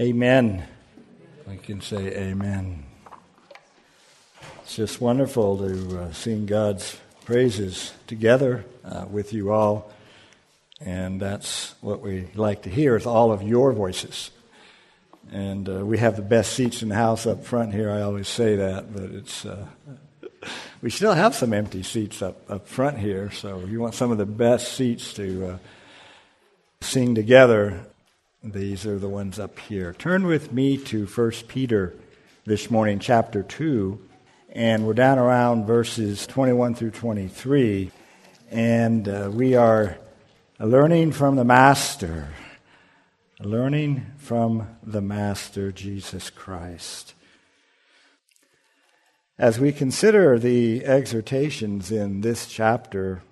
Amen. We can say amen. It's just wonderful to uh, sing God's praises together uh, with you all. And that's what we like to hear is all of your voices. And uh, we have the best seats in the house up front here. I always say that, but it's uh, we still have some empty seats up, up front here. So if you want some of the best seats to uh, sing together, these are the ones up here. Turn with me to 1 Peter this morning, chapter 2, and we're down around verses 21 through 23. And uh, we are learning from the Master, learning from the Master, Jesus Christ. As we consider the exhortations in this chapter,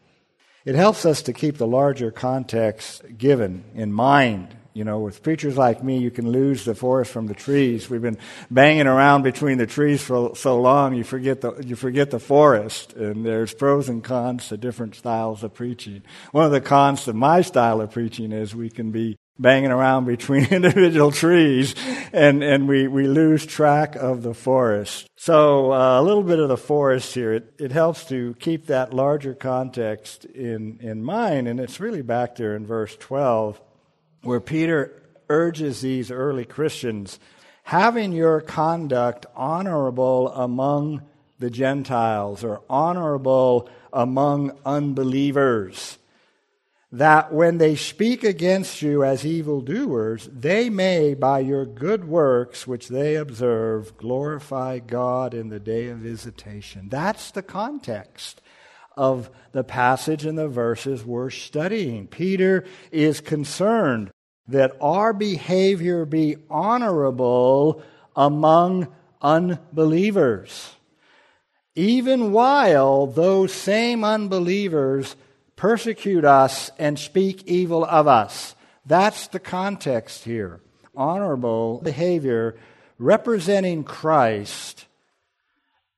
it helps us to keep the larger context given in mind you know, with preachers like me, you can lose the forest from the trees. We've been banging around between the trees for so long, you forget the, you forget the forest. And there's pros and cons to different styles of preaching. One of the cons to my style of preaching is we can be banging around between individual trees and, and we, we lose track of the forest. So uh, a little bit of the forest here, it, it helps to keep that larger context in, in mind. And it's really back there in verse 12 where Peter urges these early Christians having your conduct honorable among the Gentiles or honorable among unbelievers, that when they speak against you as evildoers, they may, by your good works which they observe, glorify God in the day of visitation. That's the context of the passage and the verses we're studying. Peter is concerned that our behavior be honorable among unbelievers, even while those same unbelievers persecute us and speak evil of us. That's the context here. Honorable behavior representing Christ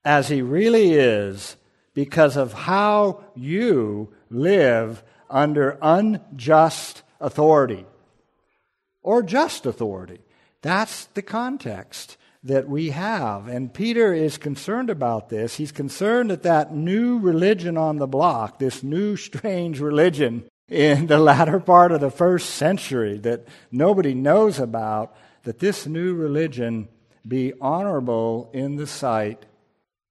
as he really is because of how you live under unjust authority or just authority. That's the context that we have. And Peter is concerned about this. He's concerned that that new religion on the block, this new strange religion in the latter part of the first century that nobody knows about, that this new religion be honorable in the sight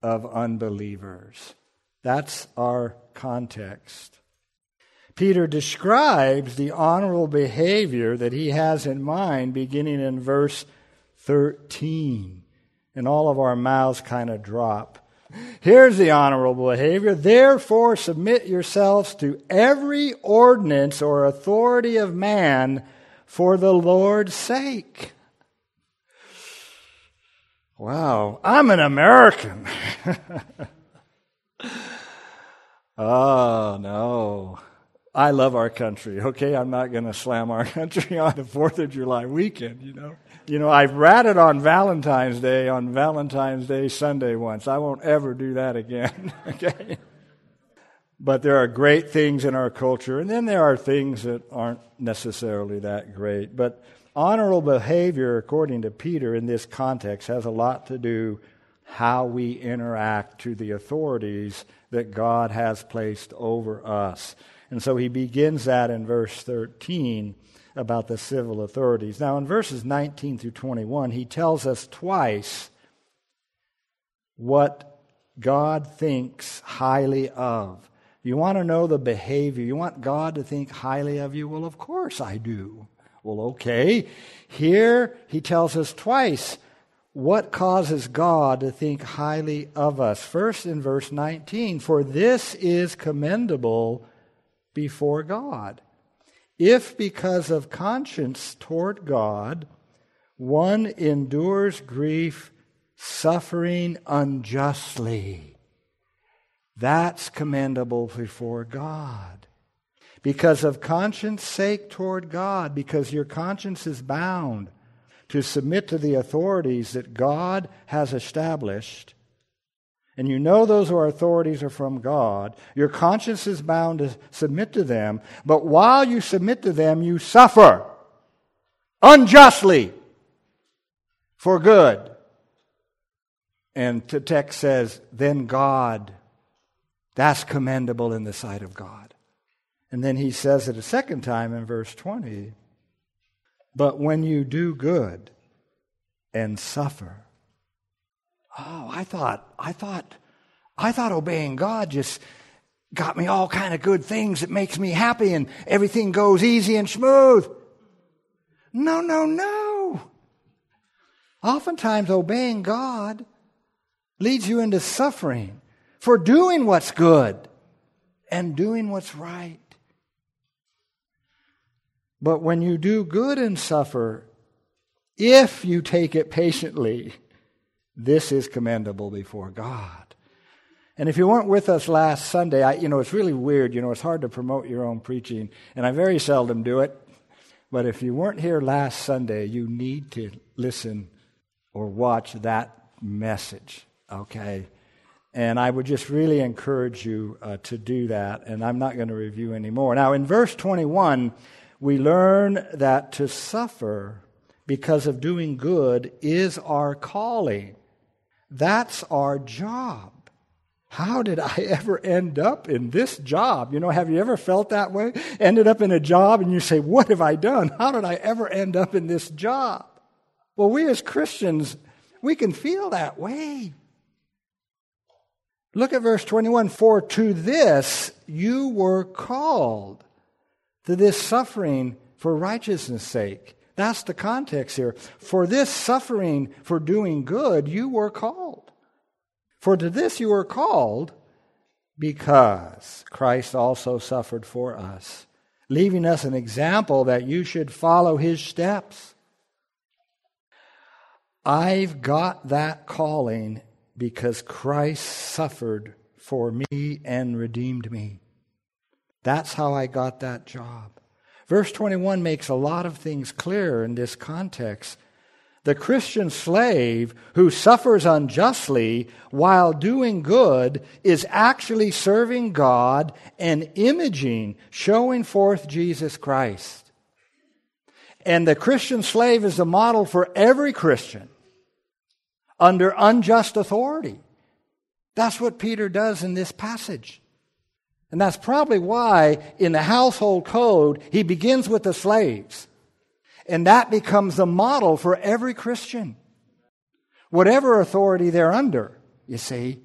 of unbelievers. That's our context. Peter describes the honorable behavior that he has in mind beginning in verse 13. And all of our mouths kind of drop. Here's the honorable behavior. Therefore, submit yourselves to every ordinance or authority of man for the Lord's sake. Wow, I'm an American. oh, no. I love our country, okay? I'm not going to slam our country on the 4th of July weekend, you know? You know, I've ratted on Valentine's Day on Valentine's Day Sunday once. I won't ever do that again, okay? But there are great things in our culture, and then there are things that aren't necessarily that great. But honorable behavior, according to Peter, in this context, has a lot to do how we interact to the authorities that God has placed over us. And so he begins that in verse 13 about the civil authorities. Now, in verses 19 through 21, he tells us twice what God thinks highly of. You want to know the behavior? You want God to think highly of you? Well, of course I do. Well, okay. Here he tells us twice what causes God to think highly of us. First in verse 19, for this is commendable before God. If because of conscience toward God, one endures grief, suffering unjustly, that's commendable before God. Because of conscience sake toward God, because your conscience is bound to submit to the authorities that God has established, and you know those are authorities are from God, your conscience is bound to submit to them, but while you submit to them, you suffer unjustly. for good. And the text says, then God. That's commendable in the sight of God. And then he says it a second time in verse 20. But when you do good and suffer, oh, I thought, I thought, I thought obeying God just got me all kind of good things that makes me happy and everything goes easy and smooth. No, no, no. Oftentimes obeying God leads you into suffering for doing what's good and doing what's right. But when you do good and suffer, if you take it patiently, this is commendable before God. And if you weren't with us last Sunday, I, you know, it's really weird. You know, it's hard to promote your own preaching, and I very seldom do it. But if you weren't here last Sunday, you need to listen or watch that message, okay? And I would just really encourage you uh, to do that, and I'm not going to review anymore. Now, in verse 21, we learn that to suffer because of doing good is our calling. That's our job. How did I ever end up in this job? You know, have you ever felt that way? Ended up in a job and you say, What have I done? How did I ever end up in this job? Well, we as Christians, we can feel that way. Look at verse 21 For to this you were called to this suffering for righteousness' sake. That's the context here. For this suffering for doing good, you were called. For to this you were called because Christ also suffered for us, leaving us an example that you should follow his steps. I've got that calling because Christ suffered for me and redeemed me. That's how I got that job. Verse 21 makes a lot of things clear in this context. The Christian slave who suffers unjustly while doing good is actually serving God and imaging, showing forth Jesus Christ. And the Christian slave is the model for every Christian under unjust authority. That's what Peter does in this passage. And that's probably why in the household code, he begins with the slaves. And that becomes the model for every Christian. Whatever authority they're under, you see.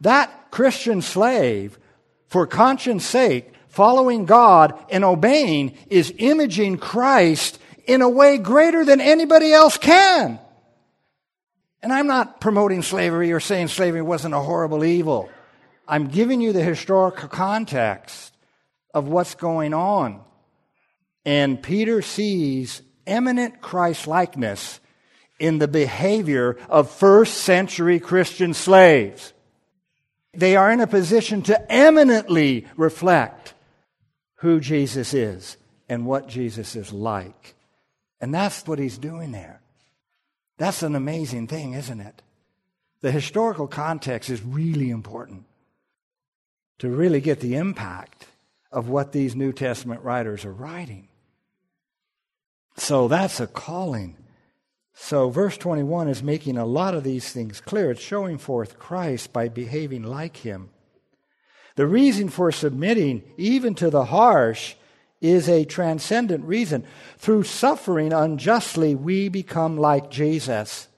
That Christian slave, for conscience sake, following God and obeying, is imaging Christ in a way greater than anybody else can. And I'm not promoting slavery or saying slavery wasn't a horrible evil. I'm giving you the historical context of what's going on. And Peter sees eminent Christ likeness in the behavior of first century Christian slaves. They are in a position to eminently reflect who Jesus is and what Jesus is like. And that's what he's doing there. That's an amazing thing, isn't it? The historical context is really important to really get the impact of what these New Testament writers are writing. So that's a calling. So, verse 21 is making a lot of these things clear. It's showing forth Christ by behaving like him. The reason for submitting, even to the harsh, is a transcendent reason. Through suffering unjustly, we become like Jesus.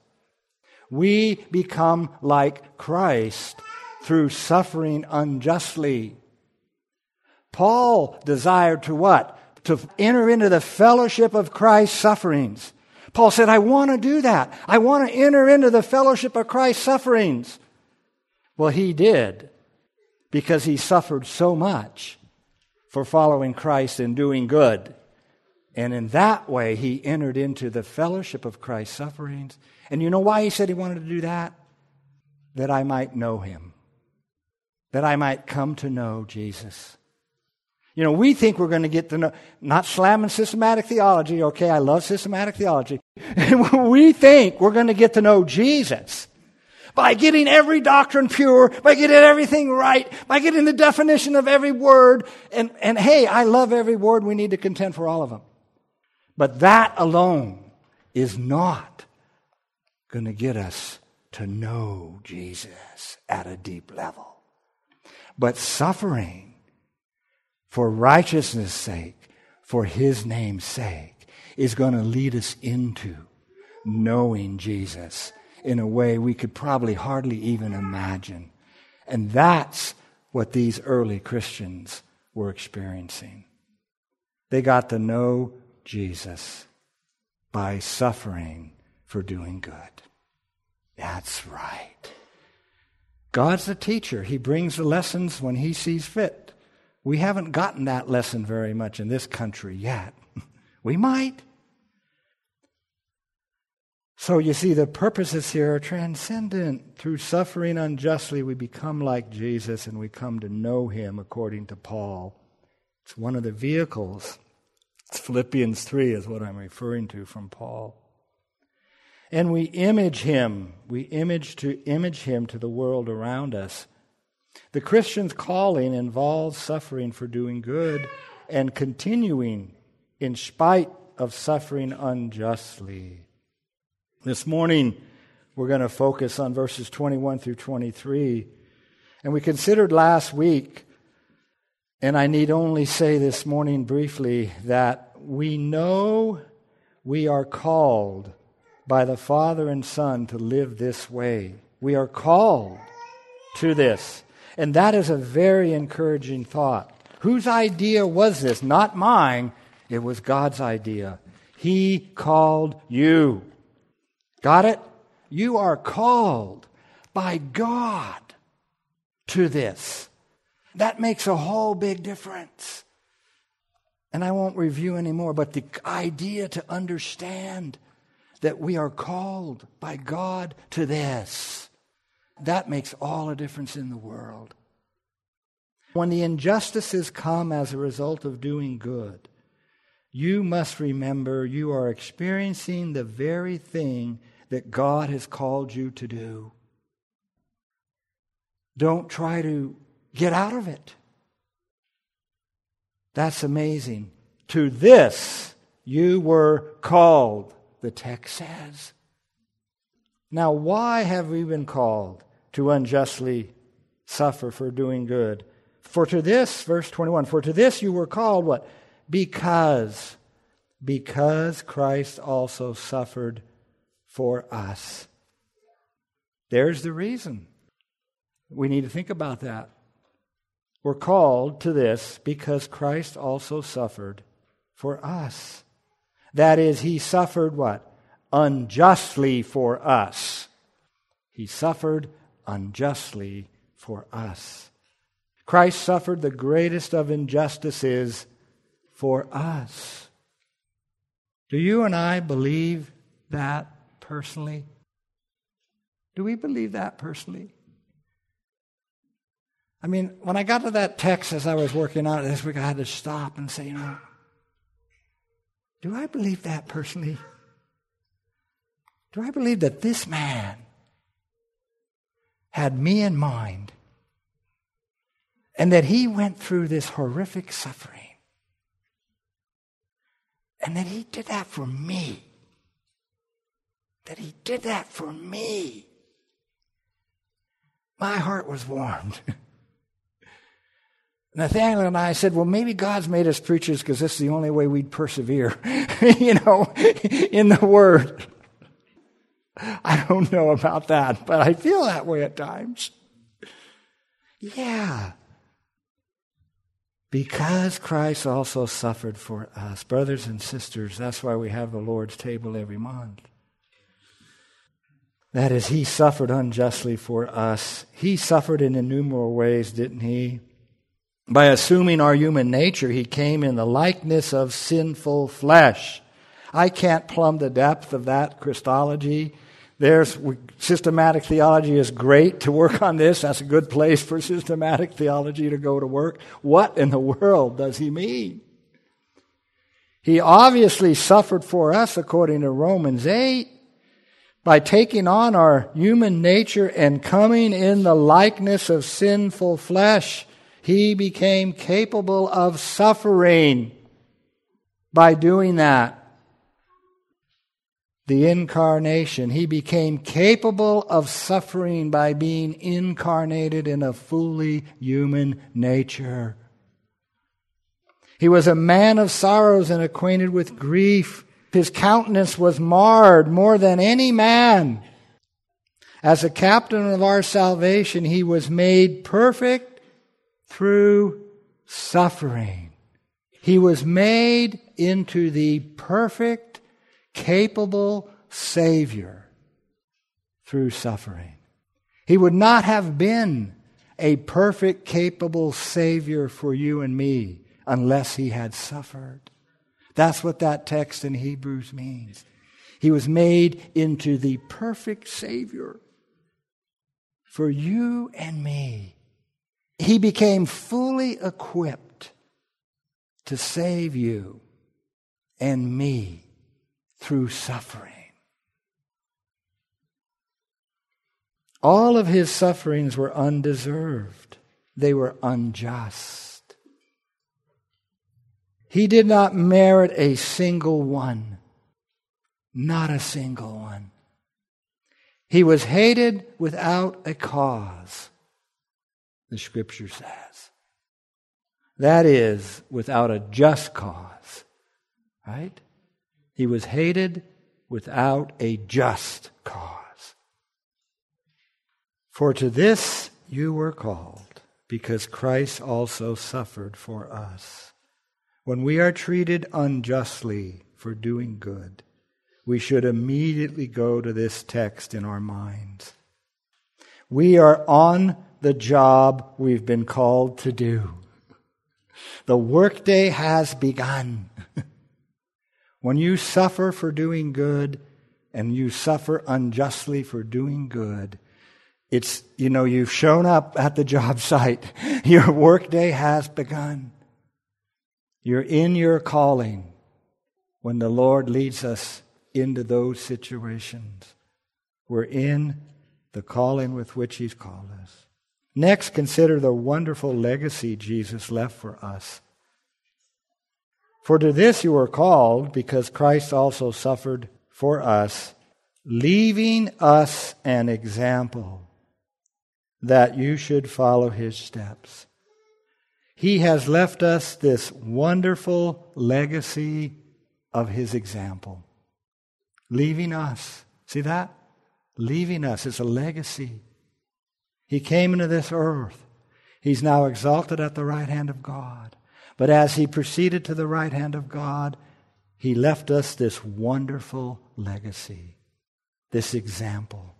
We become like Christ through suffering unjustly. Paul desired to what? To enter into the fellowship of Christ's sufferings. Paul said, I want to do that. I want to enter into the fellowship of Christ's sufferings. Well, he did because he suffered so much for following Christ and doing good. And in that way, he entered into the fellowship of Christ's sufferings. And you know why he said he wanted to do that? That I might know him that I might come to know Jesus. You know, we think we're going to get to know, not slamming systematic theology, okay? I love systematic theology. we think we're going to get to know Jesus by getting every doctrine pure, by getting everything right, by getting the definition of every word. And, and hey, I love every word. We need to contend for all of them. But that alone is not going to get us to know Jesus at a deep level. But suffering for righteousness' sake, for his name's sake, is going to lead us into knowing Jesus in a way we could probably hardly even imagine. And that's what these early Christians were experiencing. They got to know Jesus by suffering for doing good. That's right. God's the teacher. He brings the lessons when He sees fit. We haven't gotten that lesson very much in this country yet. we might. So you see, the purposes here are transcendent. Through suffering unjustly, we become like Jesus and we come to know Him according to Paul. It's one of the vehicles. It's Philippians 3 is what I'm referring to from Paul and we image him. We image to image him to the world around us. The Christian's calling involves suffering for doing good and continuing in spite of suffering unjustly. This morning, we're going to focus on verses 21 through 23. And we considered last week, and I need only say this morning briefly, that we know we are called by the Father and Son to live this way. We are called to this. And that is a very encouraging thought. Whose idea was this? Not mine. It was God's idea. He called you. Got it? You are called by God to this. That makes a whole big difference. And I won't review anymore, but the idea to understand that we are called by God to this. That makes all the difference in the world. When the injustices come as a result of doing good, you must remember you are experiencing the very thing that God has called you to do. Don't try to get out of it. That's amazing. To this you were called the text says. Now, why have we been called to unjustly suffer for doing good? For to this, verse 21, for to this you were called what? Because, because Christ also suffered for us. There's the reason. We need to think about that. We're called to this because Christ also suffered for us. That is, he suffered what? Unjustly for us. He suffered unjustly for us. Christ suffered the greatest of injustices for us. Do you and I believe that personally? Do we believe that personally? I mean, when I got to that text as I was working on it this week, I had to stop and say, you know, do I believe that personally? Do I believe that this man had me in mind and that he went through this horrific suffering and that he did that for me? That he did that for me. My heart was warmed. Nathaniel and I said, well, maybe God's made us preachers because this is the only way we'd persevere, you know, in the Word. I don't know about that, but I feel that way at times. Yeah. Because Christ also suffered for us. Brothers and sisters, that's why we have the Lord's table every month. That is, He suffered unjustly for us. He suffered in innumerable ways, didn't He? By assuming our human nature, he came in the likeness of sinful flesh. I can't plumb the depth of that Christology. There's systematic theology is great to work on this. That's a good place for systematic theology to go to work. What in the world does he mean? He obviously suffered for us according to Romans 8 by taking on our human nature and coming in the likeness of sinful flesh he became capable of suffering by doing that. the incarnation. He became capable of suffering by being incarnated in a fully human nature. He was a man of sorrows and acquainted with grief. His countenance was marred more than any man. As a captain of our salvation, he was made perfect through suffering. He was made into the perfect, capable Savior through suffering. He would not have been a perfect, capable Savior for you and me unless he had suffered. That's what that text in Hebrews means. He was made into the perfect Savior for you and me. He became fully equipped to save you and me through suffering. All of his sufferings were undeserved, they were unjust. He did not merit a single one, not a single one. He was hated without a cause, the scripture says. That is, without a just cause, right? He was hated without a just cause. For to this you were called, because Christ also suffered for us. When we are treated unjustly for doing good, we should immediately go to this text in our minds. We are on the job we've been called to do. The workday has begun. when you suffer for doing good and you suffer unjustly for doing good, it's, you know, you've shown up at the job site. Your workday has begun. You're in your calling when the Lord leads us into those situations. We're in the calling with which He's called us. Next, consider the wonderful legacy Jesus left for us. For to this you were called, because Christ also suffered for us, leaving us an example that you should follow his steps. He has left us this wonderful legacy of his example. Leaving us. See that? Leaving us is a legacy. He came into this earth. He's now exalted at the right hand of God. But as he proceeded to the right hand of God, he left us this wonderful legacy, this example.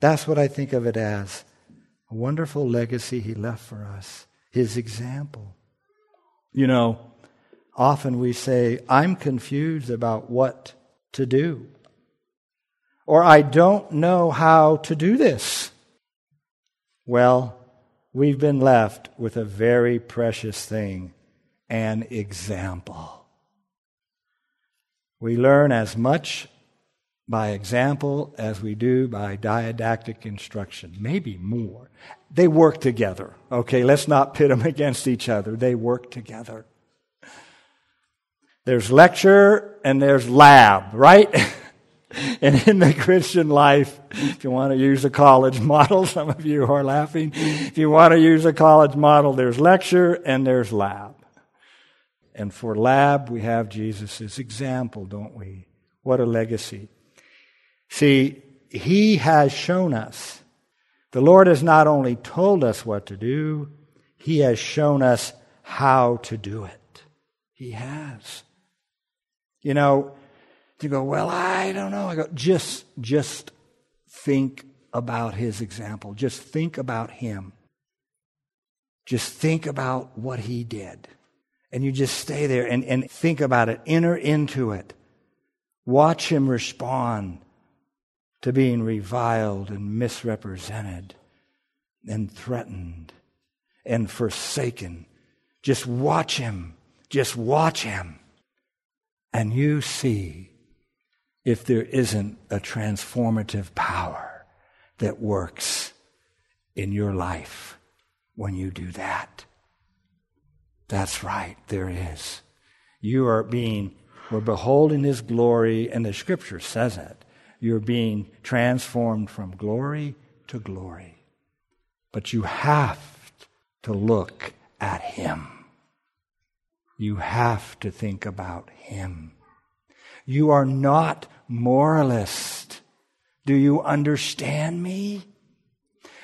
That's what I think of it as a wonderful legacy he left for us, his example. You know, often we say, I'm confused about what to do. Or I don't know how to do this. Well, we've been left with a very precious thing an example. We learn as much by example as we do by didactic instruction, maybe more. They work together. Okay, let's not pit them against each other. They work together. There's lecture and there's lab, right? and in the Christian life, if you want to use a college model, some of you are laughing. If you want to use a college model, there's lecture and there's lab. And for lab, we have Jesus' example, don't we? What a legacy. See, He has shown us. The Lord has not only told us what to do, He has shown us how to do it. He has. You know, to go, well, I don't know. I go, just, just think about his example. Just think about him. Just think about what he did. And you just stay there and, and think about it. Enter into it. Watch him respond to being reviled and misrepresented and threatened and forsaken. Just watch him. Just watch him and you see if there isn't a transformative power that works in your life when you do that. That's right, there is. You are being We're beholding his glory, and the scripture says it. You're being transformed from glory to glory. But you have to look at him. You have to think about him. You are not moralist. Do you understand me?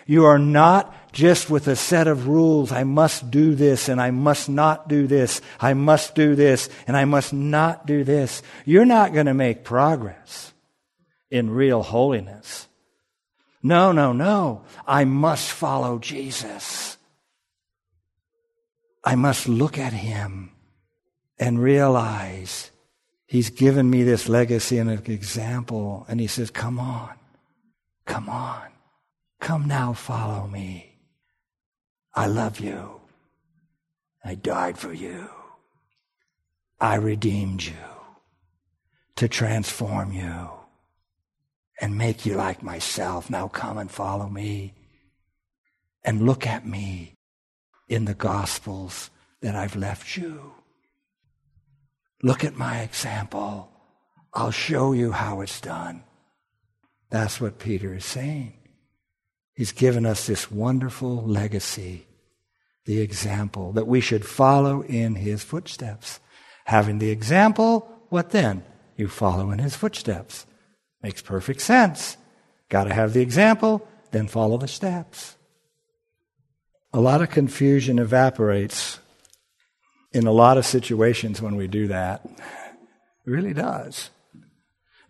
You are not just with a set of rules. I must do this and I must not do this. I must do this and I must not do this. You're not going to make progress in real holiness. No, no, no. I must follow Jesus. I must look at him and realize he's given me this legacy and an example. And he says, Come on, come on, come now, follow me. I love you. I died for you. I redeemed you to transform you and make you like myself. Now come and follow me and look at me in the Gospels that I've left you. Look at my example. I'll show you how it's done. That's what Peter is saying. He's given us this wonderful legacy, the example that we should follow in his footsteps. Having the example, what then? You follow in his footsteps. Makes perfect sense. Got to have the example, then follow the steps. A lot of confusion evaporates in a lot of situations when we do that. It really does.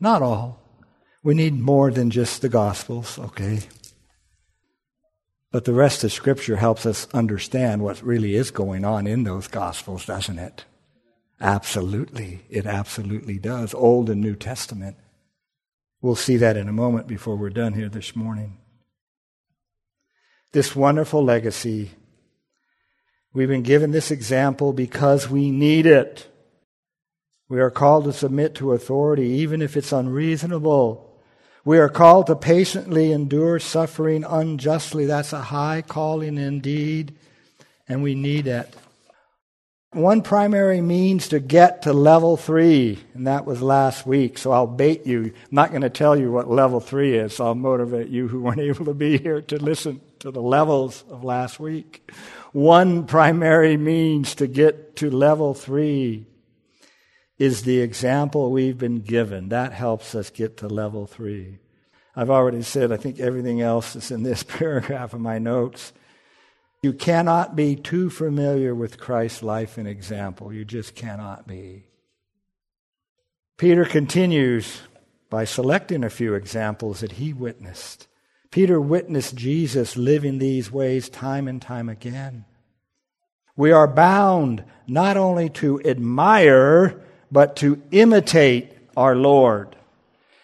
Not all. We need more than just the Gospels, okay? But the rest of Scripture helps us understand what really is going on in those Gospels, doesn't it? Absolutely. It absolutely does. Old and New Testament. We'll see that in a moment before we're done here this morning. This wonderful legacy We've been given this example because we need it. We are called to submit to authority, even if it's unreasonable. We are called to patiently endure suffering unjustly. That's a high calling indeed, and we need it. One primary means to get to level three, and that was last week, so I'll bait you. I'm not going to tell you what level three is, so I'll motivate you who weren't able to be here to listen to the levels of last week one primary means to get to level three is the example we've been given. That helps us get to level three. I've already said, I think everything else is in this paragraph of my notes. You cannot be too familiar with Christ's life and example. You just cannot be. Peter continues by selecting a few examples that he witnessed. Peter witnessed Jesus living these ways time and time again. We are bound not only to admire, but to imitate our Lord.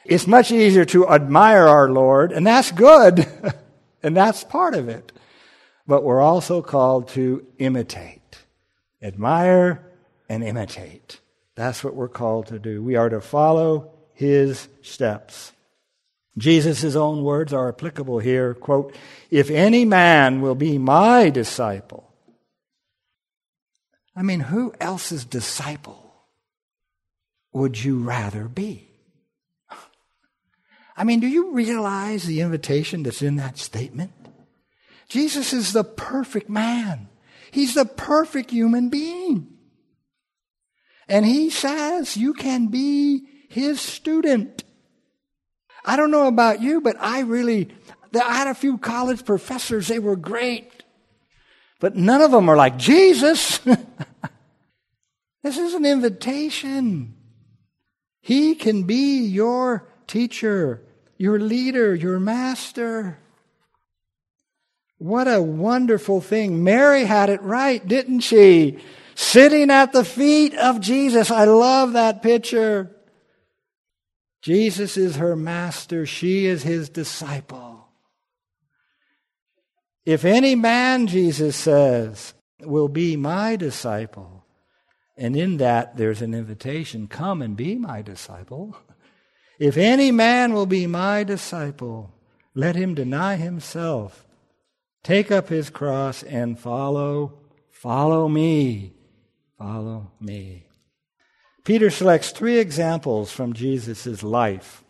It's much easier to admire our Lord, and that's good, and that's part of it. But we're also called to imitate. Admire and imitate. That's what we're called to do. We are to follow his steps. Jesus' own words are applicable here. Quote, If any man will be my disciple. I mean, who else's disciple would you rather be? I mean, do you realize the invitation that's in that statement? Jesus is the perfect man. He's the perfect human being. And he says you can be his student. I don't know about you, but I really, I had a few college professors, they were great. But none of them are like, Jesus! this is an invitation. He can be your teacher, your leader, your master. What a wonderful thing. Mary had it right, didn't she? Sitting at the feet of Jesus. I love that picture. Jesus is her master, she is his disciple. If any man, Jesus says, will be my disciple, and in that there's an invitation come and be my disciple. If any man will be my disciple, let him deny himself, take up his cross, and follow, follow me. Follow me. Peter selects three examples from Jesus' life.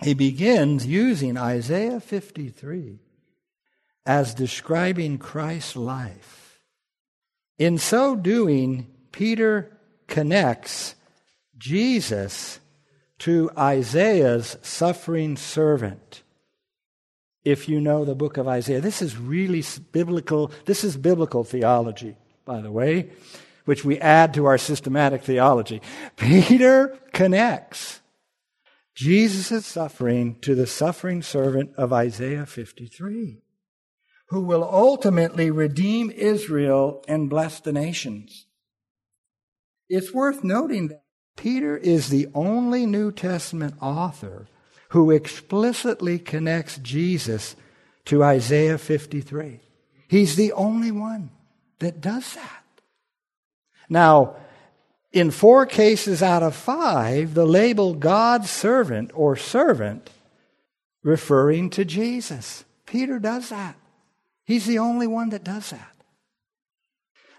He begins using Isaiah 53 as describing Christ's life. In so doing, Peter connects Jesus to Isaiah's suffering servant. If you know the book of Isaiah, this is really biblical. This is biblical theology, by the way, which we add to our systematic theology. Peter connects Jesus' suffering to the suffering servant of Isaiah 53 who will ultimately redeem Israel and bless the nations. It's worth noting that Peter is the only New Testament author who explicitly connects Jesus to Isaiah 53. He's the only one that does that. Now, in four cases out of five, the label God's servant or servant referring to Jesus. Peter does that. He's the only one that does that.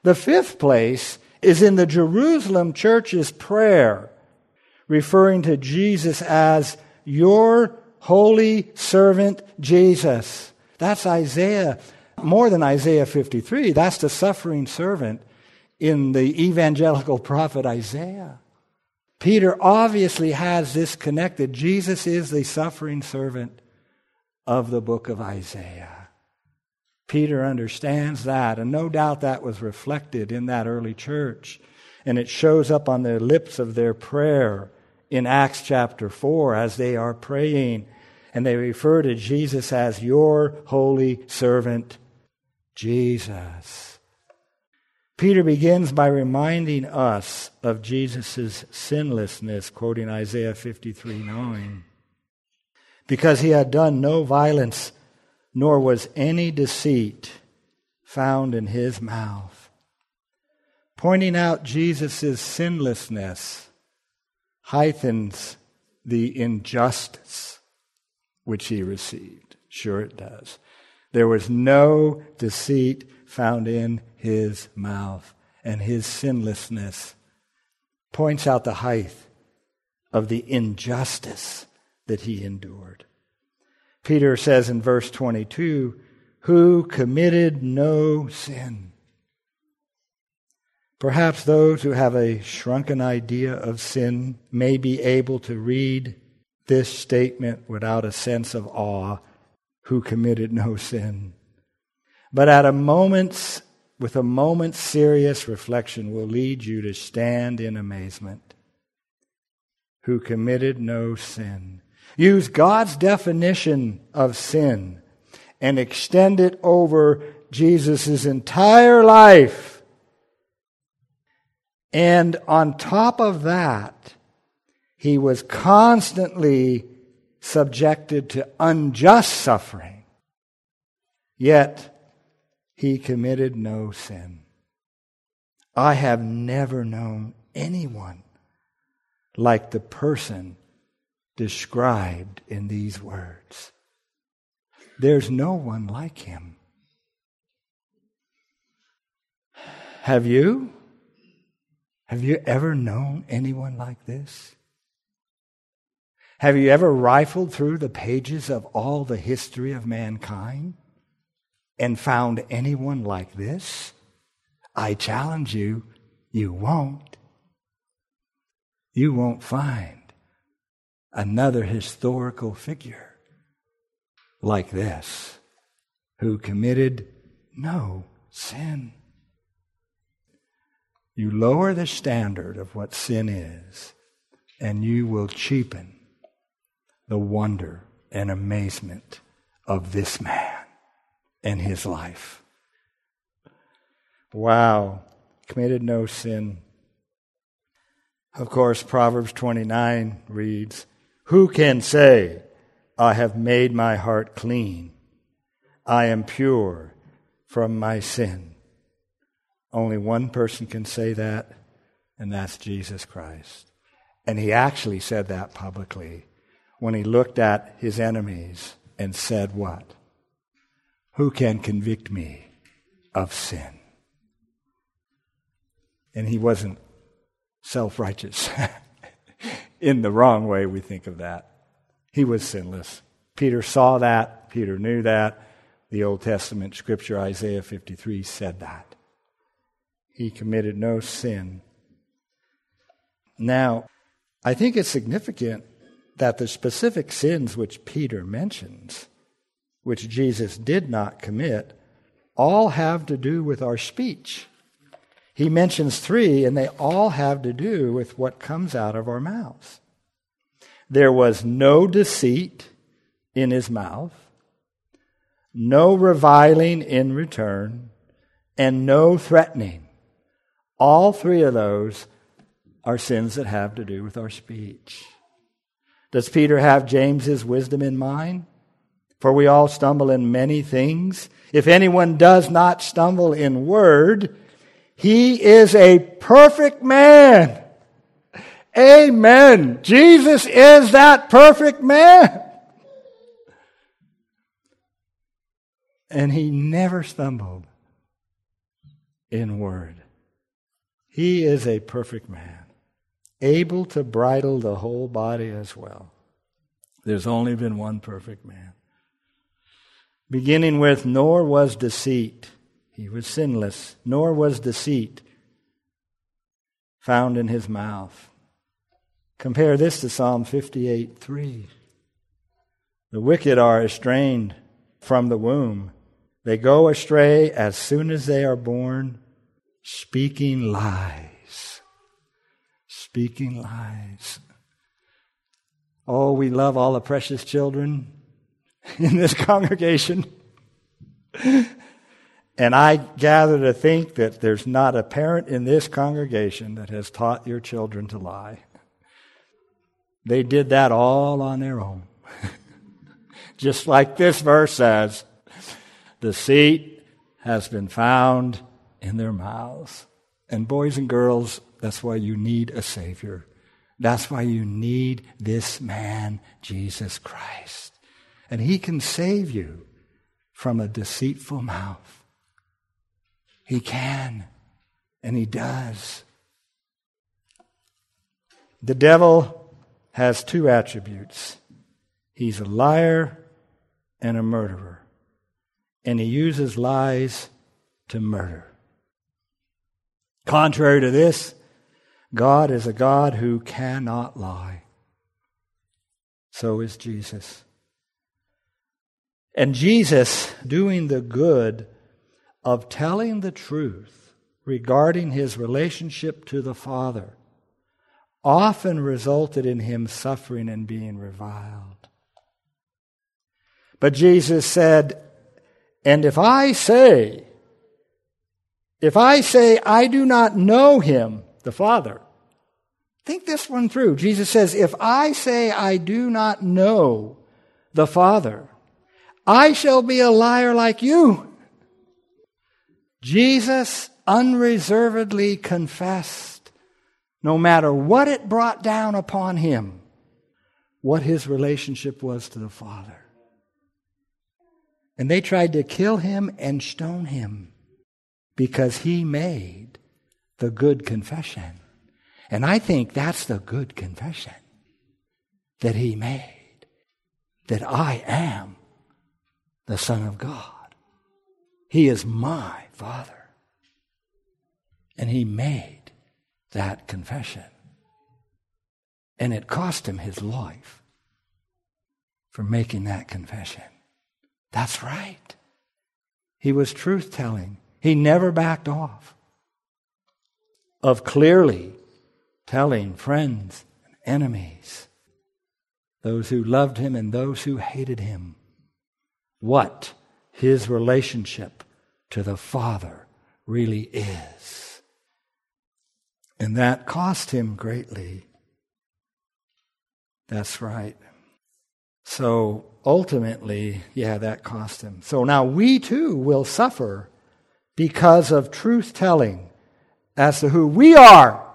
The fifth place is in the Jerusalem church's prayer, referring to Jesus as your holy servant Jesus. That's Isaiah, more than Isaiah 53. That's the suffering servant in the evangelical prophet Isaiah. Peter obviously has this connected. Jesus is the suffering servant of the book of Isaiah. Peter understands that, and no doubt that was reflected in that early church. And it shows up on the lips of their prayer in Acts chapter 4 as they are praying. And they refer to Jesus as your holy servant, Jesus. Peter begins by reminding us of Jesus' sinlessness, quoting Isaiah 53 9. Because he had done no violence nor was any deceit found in his mouth. Pointing out Jesus' sinlessness heightens the injustice which he received. Sure, it does. There was no deceit found in his mouth, and his sinlessness points out the height of the injustice that he endured. Peter says in verse 22 who committed no sin. Perhaps those who have a shrunken idea of sin may be able to read this statement without a sense of awe who committed no sin. But at a moment's, with a moment's serious reflection, will lead you to stand in amazement. Who committed no sin use God's definition of sin and extend it over Jesus' entire life. And on top of that, he was constantly subjected to unjust suffering. Yet, he committed no sin. I have never known anyone like the person described in these words. There's no one like him. Have you? Have you ever known anyone like this? Have you ever rifled through the pages of all the history of mankind and found anyone like this? I challenge you, you won't. You won't find another historical figure like this who committed no sin. You lower the standard of what sin is, and you will cheapen the wonder and amazement of this man and his life. Wow, committed no sin. Of course, Proverbs 29 reads, who can say, I have made my heart clean? I am pure from my sin. Only one person can say that, and that's Jesus Christ. And he actually said that publicly when he looked at his enemies and said, What? Who can convict me of sin? And he wasn't self righteous. In the wrong way, we think of that. He was sinless. Peter saw that. Peter knew that. The Old Testament scripture, Isaiah 53, said that. He committed no sin. Now, I think it's significant that the specific sins which Peter mentions, which Jesus did not commit, all have to do with our speech. He mentions three, and they all have to do with what comes out of our mouths. There was no deceit in his mouth, no reviling in return, and no threatening. All three of those are sins that have to do with our speech. Does Peter have James's wisdom in mind? For we all stumble in many things. If anyone does not stumble in word, he is a perfect man. Amen. Jesus is that perfect man. And he never stumbled in word. He is a perfect man, able to bridle the whole body as well. There's only been one perfect man. Beginning with, nor was deceit. He was sinless, nor was deceit found in his mouth. Compare this to Psalm 58 3. The wicked are estranged from the womb. They go astray as soon as they are born, speaking lies. Speaking lies. Oh, we love all the precious children in this congregation. And I gather to think that there's not a parent in this congregation that has taught your children to lie. They did that all on their own. Just like this verse says, deceit has been found in their mouths. And boys and girls, that's why you need a Savior. That's why you need this man, Jesus Christ. And he can save you from a deceitful mouth. He can, and He does. The devil has two attributes he's a liar and a murderer, and he uses lies to murder. Contrary to this, God is a God who cannot lie. So is Jesus. And Jesus, doing the good, of telling the truth regarding his relationship to the Father often resulted in him suffering and being reviled. But Jesus said, And if I say, if I say I do not know him, the Father, think this one through. Jesus says, If I say I do not know the Father, I shall be a liar like you. Jesus unreservedly confessed, no matter what it brought down upon him, what his relationship was to the Father. And they tried to kill him and stone him because he made the good confession. And I think that's the good confession that he made that I am the Son of God. He is my Father. And he made that confession. And it cost him his life for making that confession. That's right. He was truth telling. He never backed off of clearly telling friends and enemies, those who loved him and those who hated him, what his relationship to the Father really is. And that cost him greatly. That's right. So ultimately, yeah, that cost him. So now we too will suffer because of truth telling as to who we are.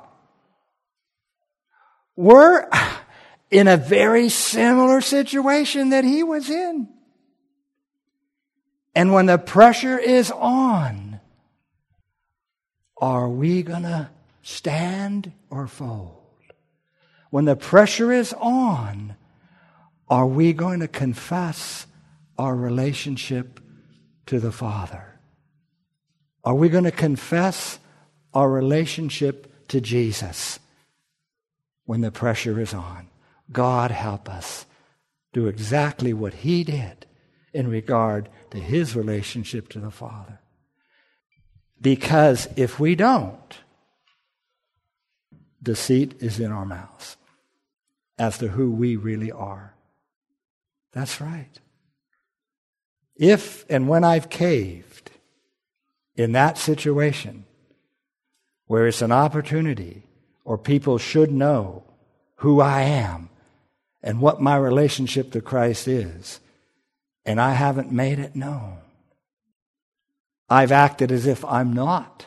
We're in a very similar situation that he was in. And when the pressure is on, are we going to stand or fold? When the pressure is on, are we going to confess our relationship to the Father? Are we going to confess our relationship to Jesus when the pressure is on? God help us do exactly what He did in regard to His relationship to the Father. Because if we don't, deceit is in our mouths as to who we really are. That's right. If and when I've caved in that situation where it's an opportunity or people should know who I am and what my relationship to Christ is, and I haven't made it known, I've acted as if I'm not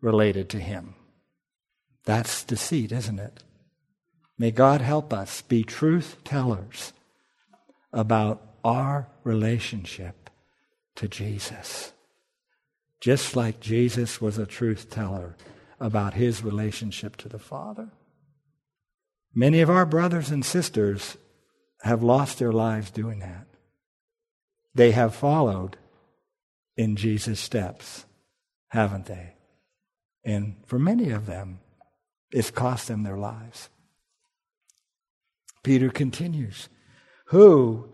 related to Him. That's deceit, isn't it? May God help us be truth tellers about our relationship to Jesus. Just like Jesus was a truth teller about his relationship to the Father. Many of our brothers and sisters have lost their lives doing that. They have followed in Jesus' steps, haven't they? And for many of them, it's cost them their lives. Peter continues, who,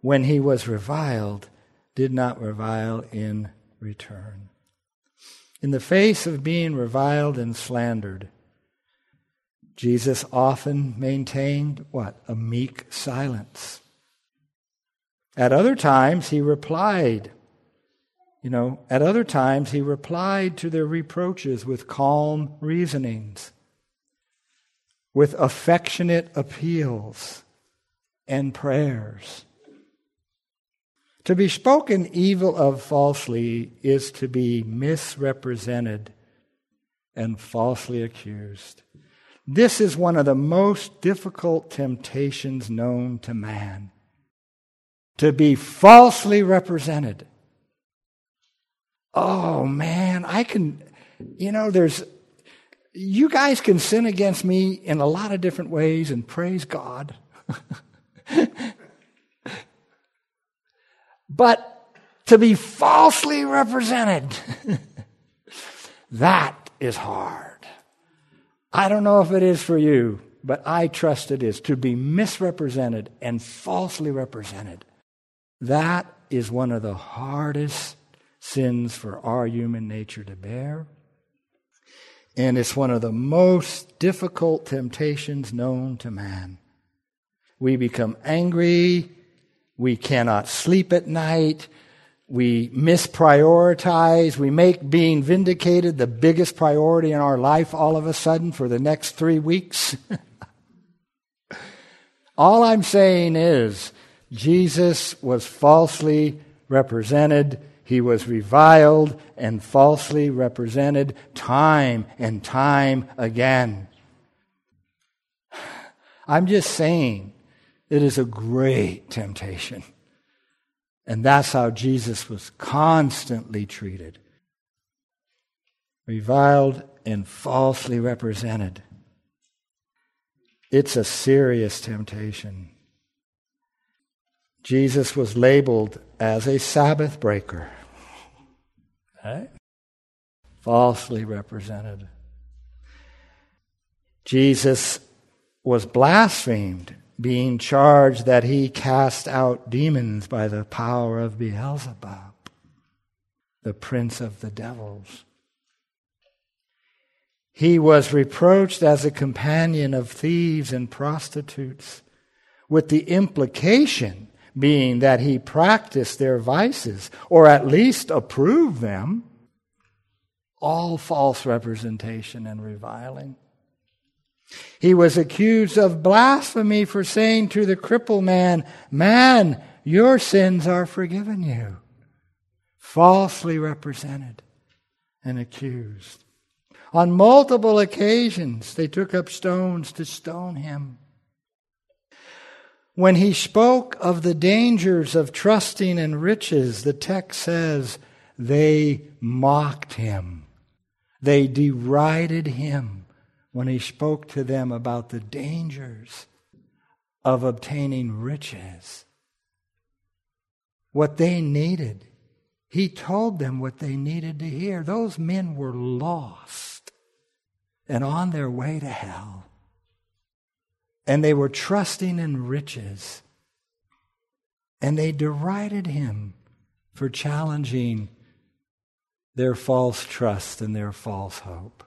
when he was reviled, did not revile in return. In the face of being reviled and slandered, Jesus often maintained what? A meek silence. At other times, he replied. You know, at other times, he replied to their reproaches with calm reasonings with affectionate appeals and prayers. To be spoken evil of falsely is to be misrepresented and falsely accused. This is one of the most difficult temptations known to man to be falsely represented. Oh man, I can, you know, there's you guys can sin against me in a lot of different ways and praise God. but to be falsely represented, that is hard. I don't know if it is for you, but I trust it is. To be misrepresented and falsely represented, that is one of the hardest sins for our human nature to bear. And it's one of the most difficult temptations known to man. We become angry. We cannot sleep at night. We misprioritize. We make being vindicated the biggest priority in our life all of a sudden for the next three weeks. all I'm saying is Jesus was falsely represented he was reviled and falsely represented time and time again. I'm just saying, it is a great temptation. And that's how Jesus was constantly treated reviled and falsely represented. It's a serious temptation. Jesus was labeled as a Sabbath breaker. Right? Falsely represented. Jesus was blasphemed, being charged that he cast out demons by the power of Beelzebub, the prince of the devils. He was reproached as a companion of thieves and prostitutes, with the implication being that he practiced their vices, or at least approved them, all false representation and reviling. He was accused of blasphemy for saying to the crippled man, Man, your sins are forgiven you. Falsely represented and accused. On multiple occasions, they took up stones to stone him. When he spoke of the dangers of trusting in riches, the text says they mocked him. They derided him when he spoke to them about the dangers of obtaining riches. What they needed. He told them what they needed to hear. Those men were lost and on their way to hell. And they were trusting in riches. And they derided him for challenging their false trust and their false hope.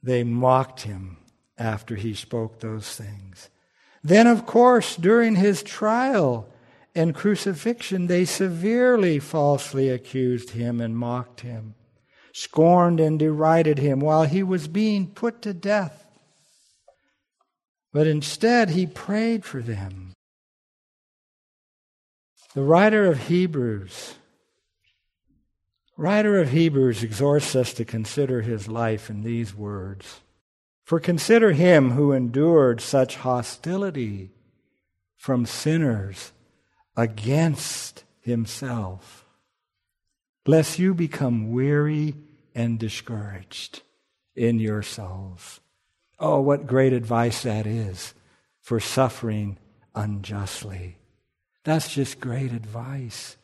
They mocked him after he spoke those things. Then, of course, during his trial and crucifixion, they severely falsely accused him and mocked him, scorned and derided him while he was being put to death. But instead, he prayed for them. The writer of Hebrews writer of Hebrews exhorts us to consider his life in these words. For consider him who endured such hostility from sinners against himself, lest you become weary and discouraged in your souls. Oh, what great advice that is for suffering unjustly. That's just great advice.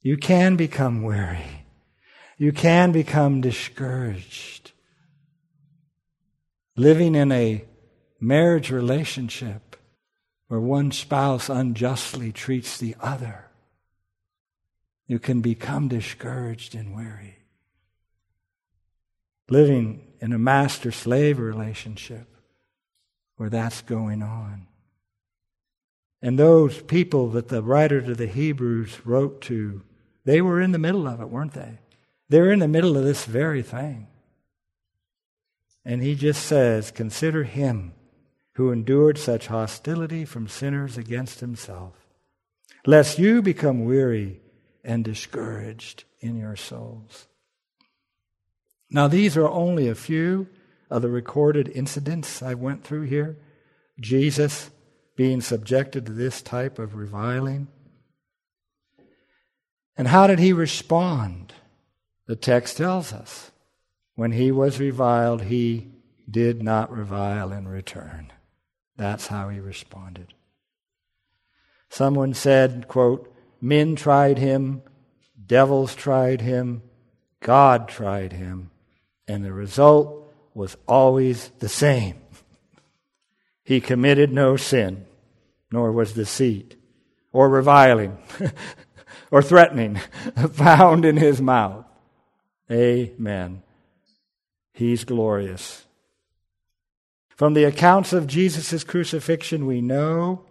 You can become weary. You can become discouraged. Living in a marriage relationship where one spouse unjustly treats the other, you can become discouraged and weary. Living in a master slave relationship where that's going on. And those people that the writer to the Hebrews wrote to they were in the middle of it, weren't they? They were in the middle of this very thing. And he just says, Consider him who endured such hostility from sinners against himself, lest you become weary and discouraged in your souls. Now, these are only a few of the recorded incidents I went through here. Jesus being subjected to this type of reviling. And how did he respond? The text tells us when he was reviled, he did not revile in return. That's how he responded. Someone said, quote, men tried him, devils tried him, God tried him, and the result was always the same. he committed no sin, nor was deceit or reviling or threatening found in his mouth. Amen. He's glorious. From the accounts of Jesus' crucifixion, we know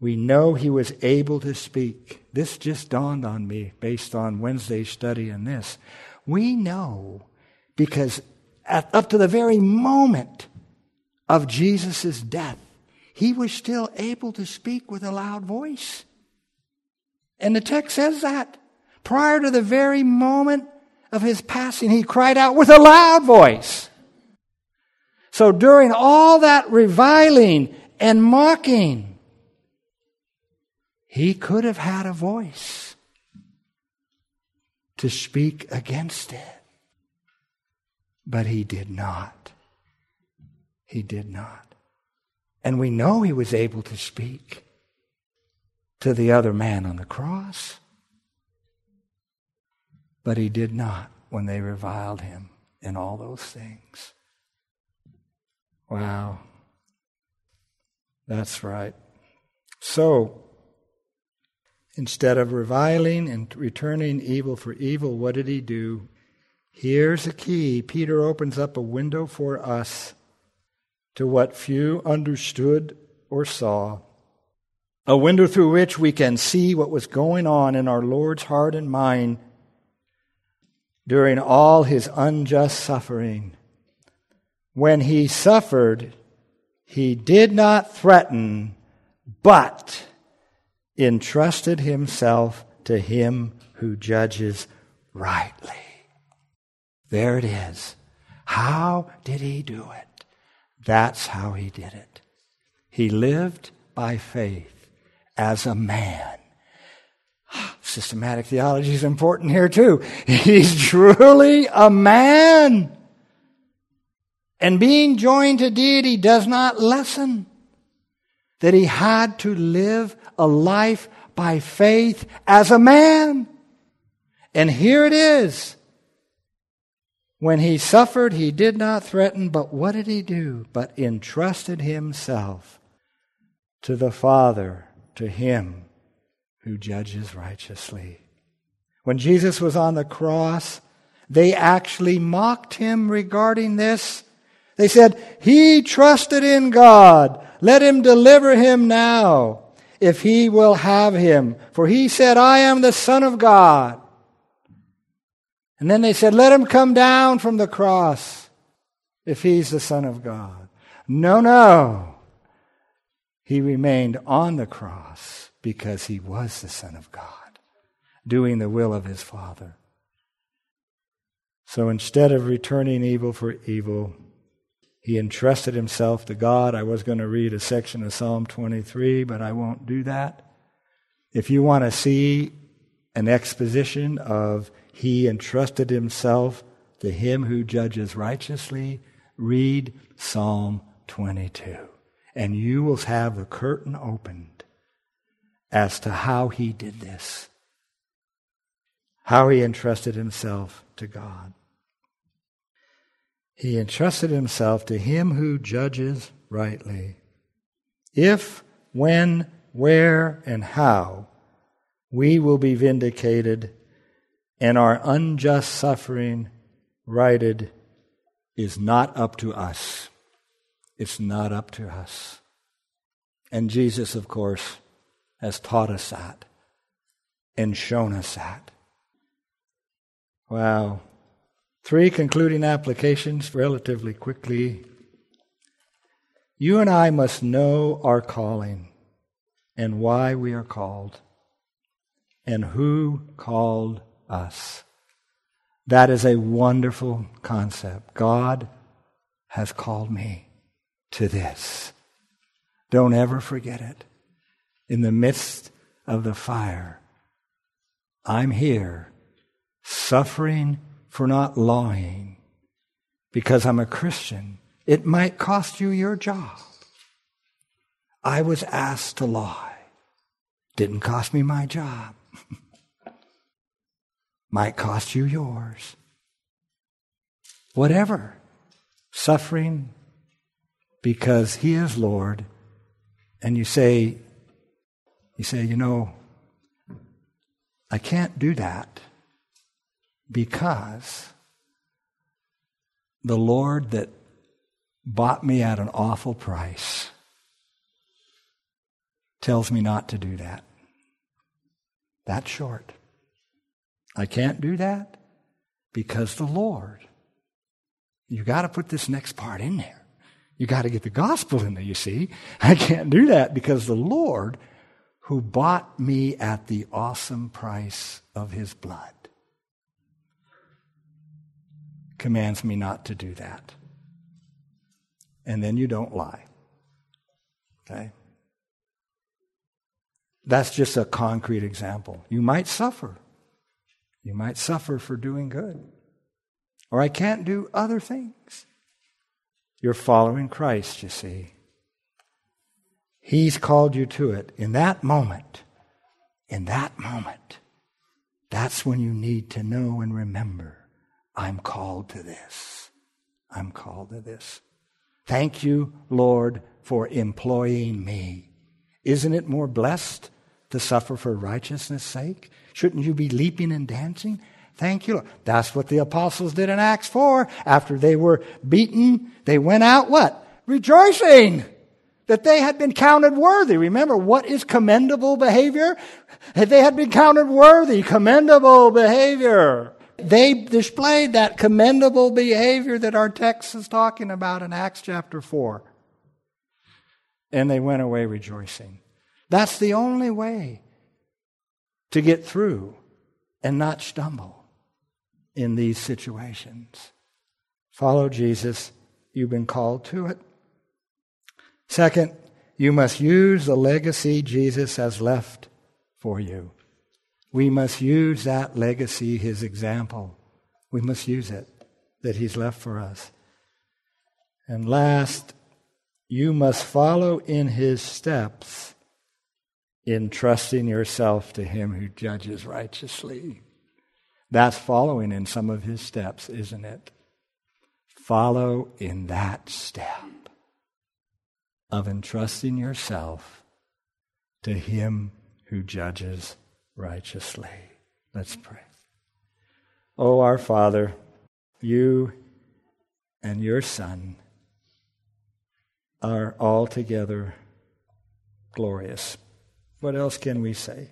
we know he was able to speak. This just dawned on me based on Wednesday's study in this. We know because at, up to the very moment of Jesus' death, he was still able to speak with a loud voice. And the text says that. Prior to the very moment of his passing, he cried out with a loud voice. So during all that reviling and mocking, he could have had a voice to speak against it. But he did not. He did not. And we know he was able to speak to the other man on the cross. But he did not when they reviled him in all those things. Wow. That's right. So, instead of reviling and returning evil for evil, what did he do? Here's a key Peter opens up a window for us to what few understood or saw a window through which we can see what was going on in our Lord's heart and mind during all his unjust suffering. When he suffered, he did not threaten, but entrusted himself to him who judges rightly. There it is. How did he do it? That's how he did it. He lived by faith as a man. Systematic theology is important here too. He's truly a man. And being joined to deity does not lessen that he had to live a life by faith as a man. And here it is. When he suffered, he did not threaten, but what did he do? But entrusted himself to the Father, to him who judges righteously. When Jesus was on the cross, they actually mocked him regarding this. They said, He trusted in God. Let him deliver him now, if he will have him. For he said, I am the Son of God. And then they said, Let him come down from the cross, if he's the Son of God. No, no. He remained on the cross because he was the Son of God, doing the will of his Father. So instead of returning evil for evil, he entrusted himself to God. I was going to read a section of Psalm 23, but I won't do that. If you want to see an exposition of he entrusted himself to him who judges righteously, read Psalm 22. And you will have the curtain opened as to how he did this, how he entrusted himself to God. He entrusted himself to him who judges rightly. If, when, where, and how we will be vindicated and our unjust suffering righted is not up to us. It's not up to us. And Jesus, of course, has taught us that and shown us that. Wow. Three concluding applications relatively quickly. You and I must know our calling and why we are called and who called us. That is a wonderful concept. God has called me to this. Don't ever forget it. In the midst of the fire, I'm here suffering for not lying because I'm a Christian. It might cost you your job. I was asked to lie. Didn't cost me my job. Might cost you yours. Whatever. Suffering because He is Lord. And you say, you say, you know, I can't do that because the Lord that bought me at an awful price tells me not to do that. That's short. I can't do that because the Lord. You got to put this next part in there. You got to get the gospel in there, you see. I can't do that because the Lord who bought me at the awesome price of his blood commands me not to do that. And then you don't lie. Okay? That's just a concrete example. You might suffer. You might suffer for doing good. Or I can't do other things. You're following Christ, you see. He's called you to it. In that moment, in that moment, that's when you need to know and remember I'm called to this. I'm called to this. Thank you, Lord, for employing me. Isn't it more blessed to suffer for righteousness' sake? Shouldn't you be leaping and dancing? Thank you. Lord. That's what the apostles did in Acts 4. After they were beaten, they went out what? Rejoicing that they had been counted worthy. Remember, what is commendable behavior? They had been counted worthy, commendable behavior. They displayed that commendable behavior that our text is talking about in Acts chapter 4. And they went away rejoicing. That's the only way to get through and not stumble in these situations. Follow Jesus. You've been called to it. Second, you must use the legacy Jesus has left for you. We must use that legacy, his example. We must use it that he's left for us. And last, you must follow in his steps in trusting yourself to him who judges righteously. That's following in some of his steps, isn't it? Follow in that step of entrusting yourself to him who judges righteously. Let's pray. Oh, our Father, you and your Son are altogether glorious. What else can we say?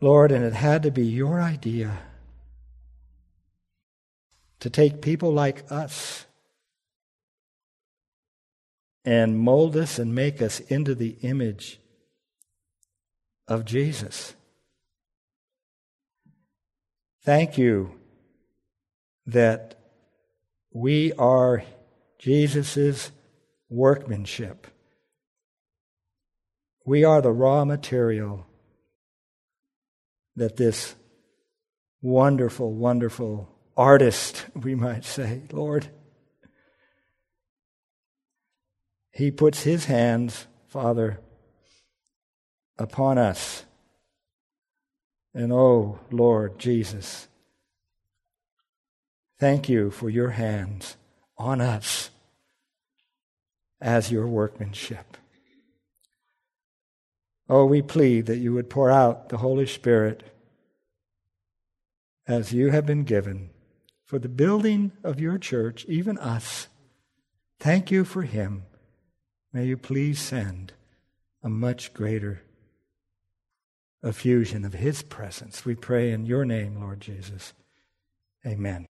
Lord, and it had to be your idea to take people like us and mold us and make us into the image of Jesus. Thank you that we are Jesus' workmanship. We are the raw material that this wonderful, wonderful artist, we might say, Lord, he puts his hands, Father, upon us. And oh, Lord Jesus, thank you for your hands on us as your workmanship. Oh, we plead that you would pour out the Holy Spirit as you have been given for the building of your church, even us. Thank you for him. May you please send a much greater effusion of his presence. We pray in your name, Lord Jesus. Amen.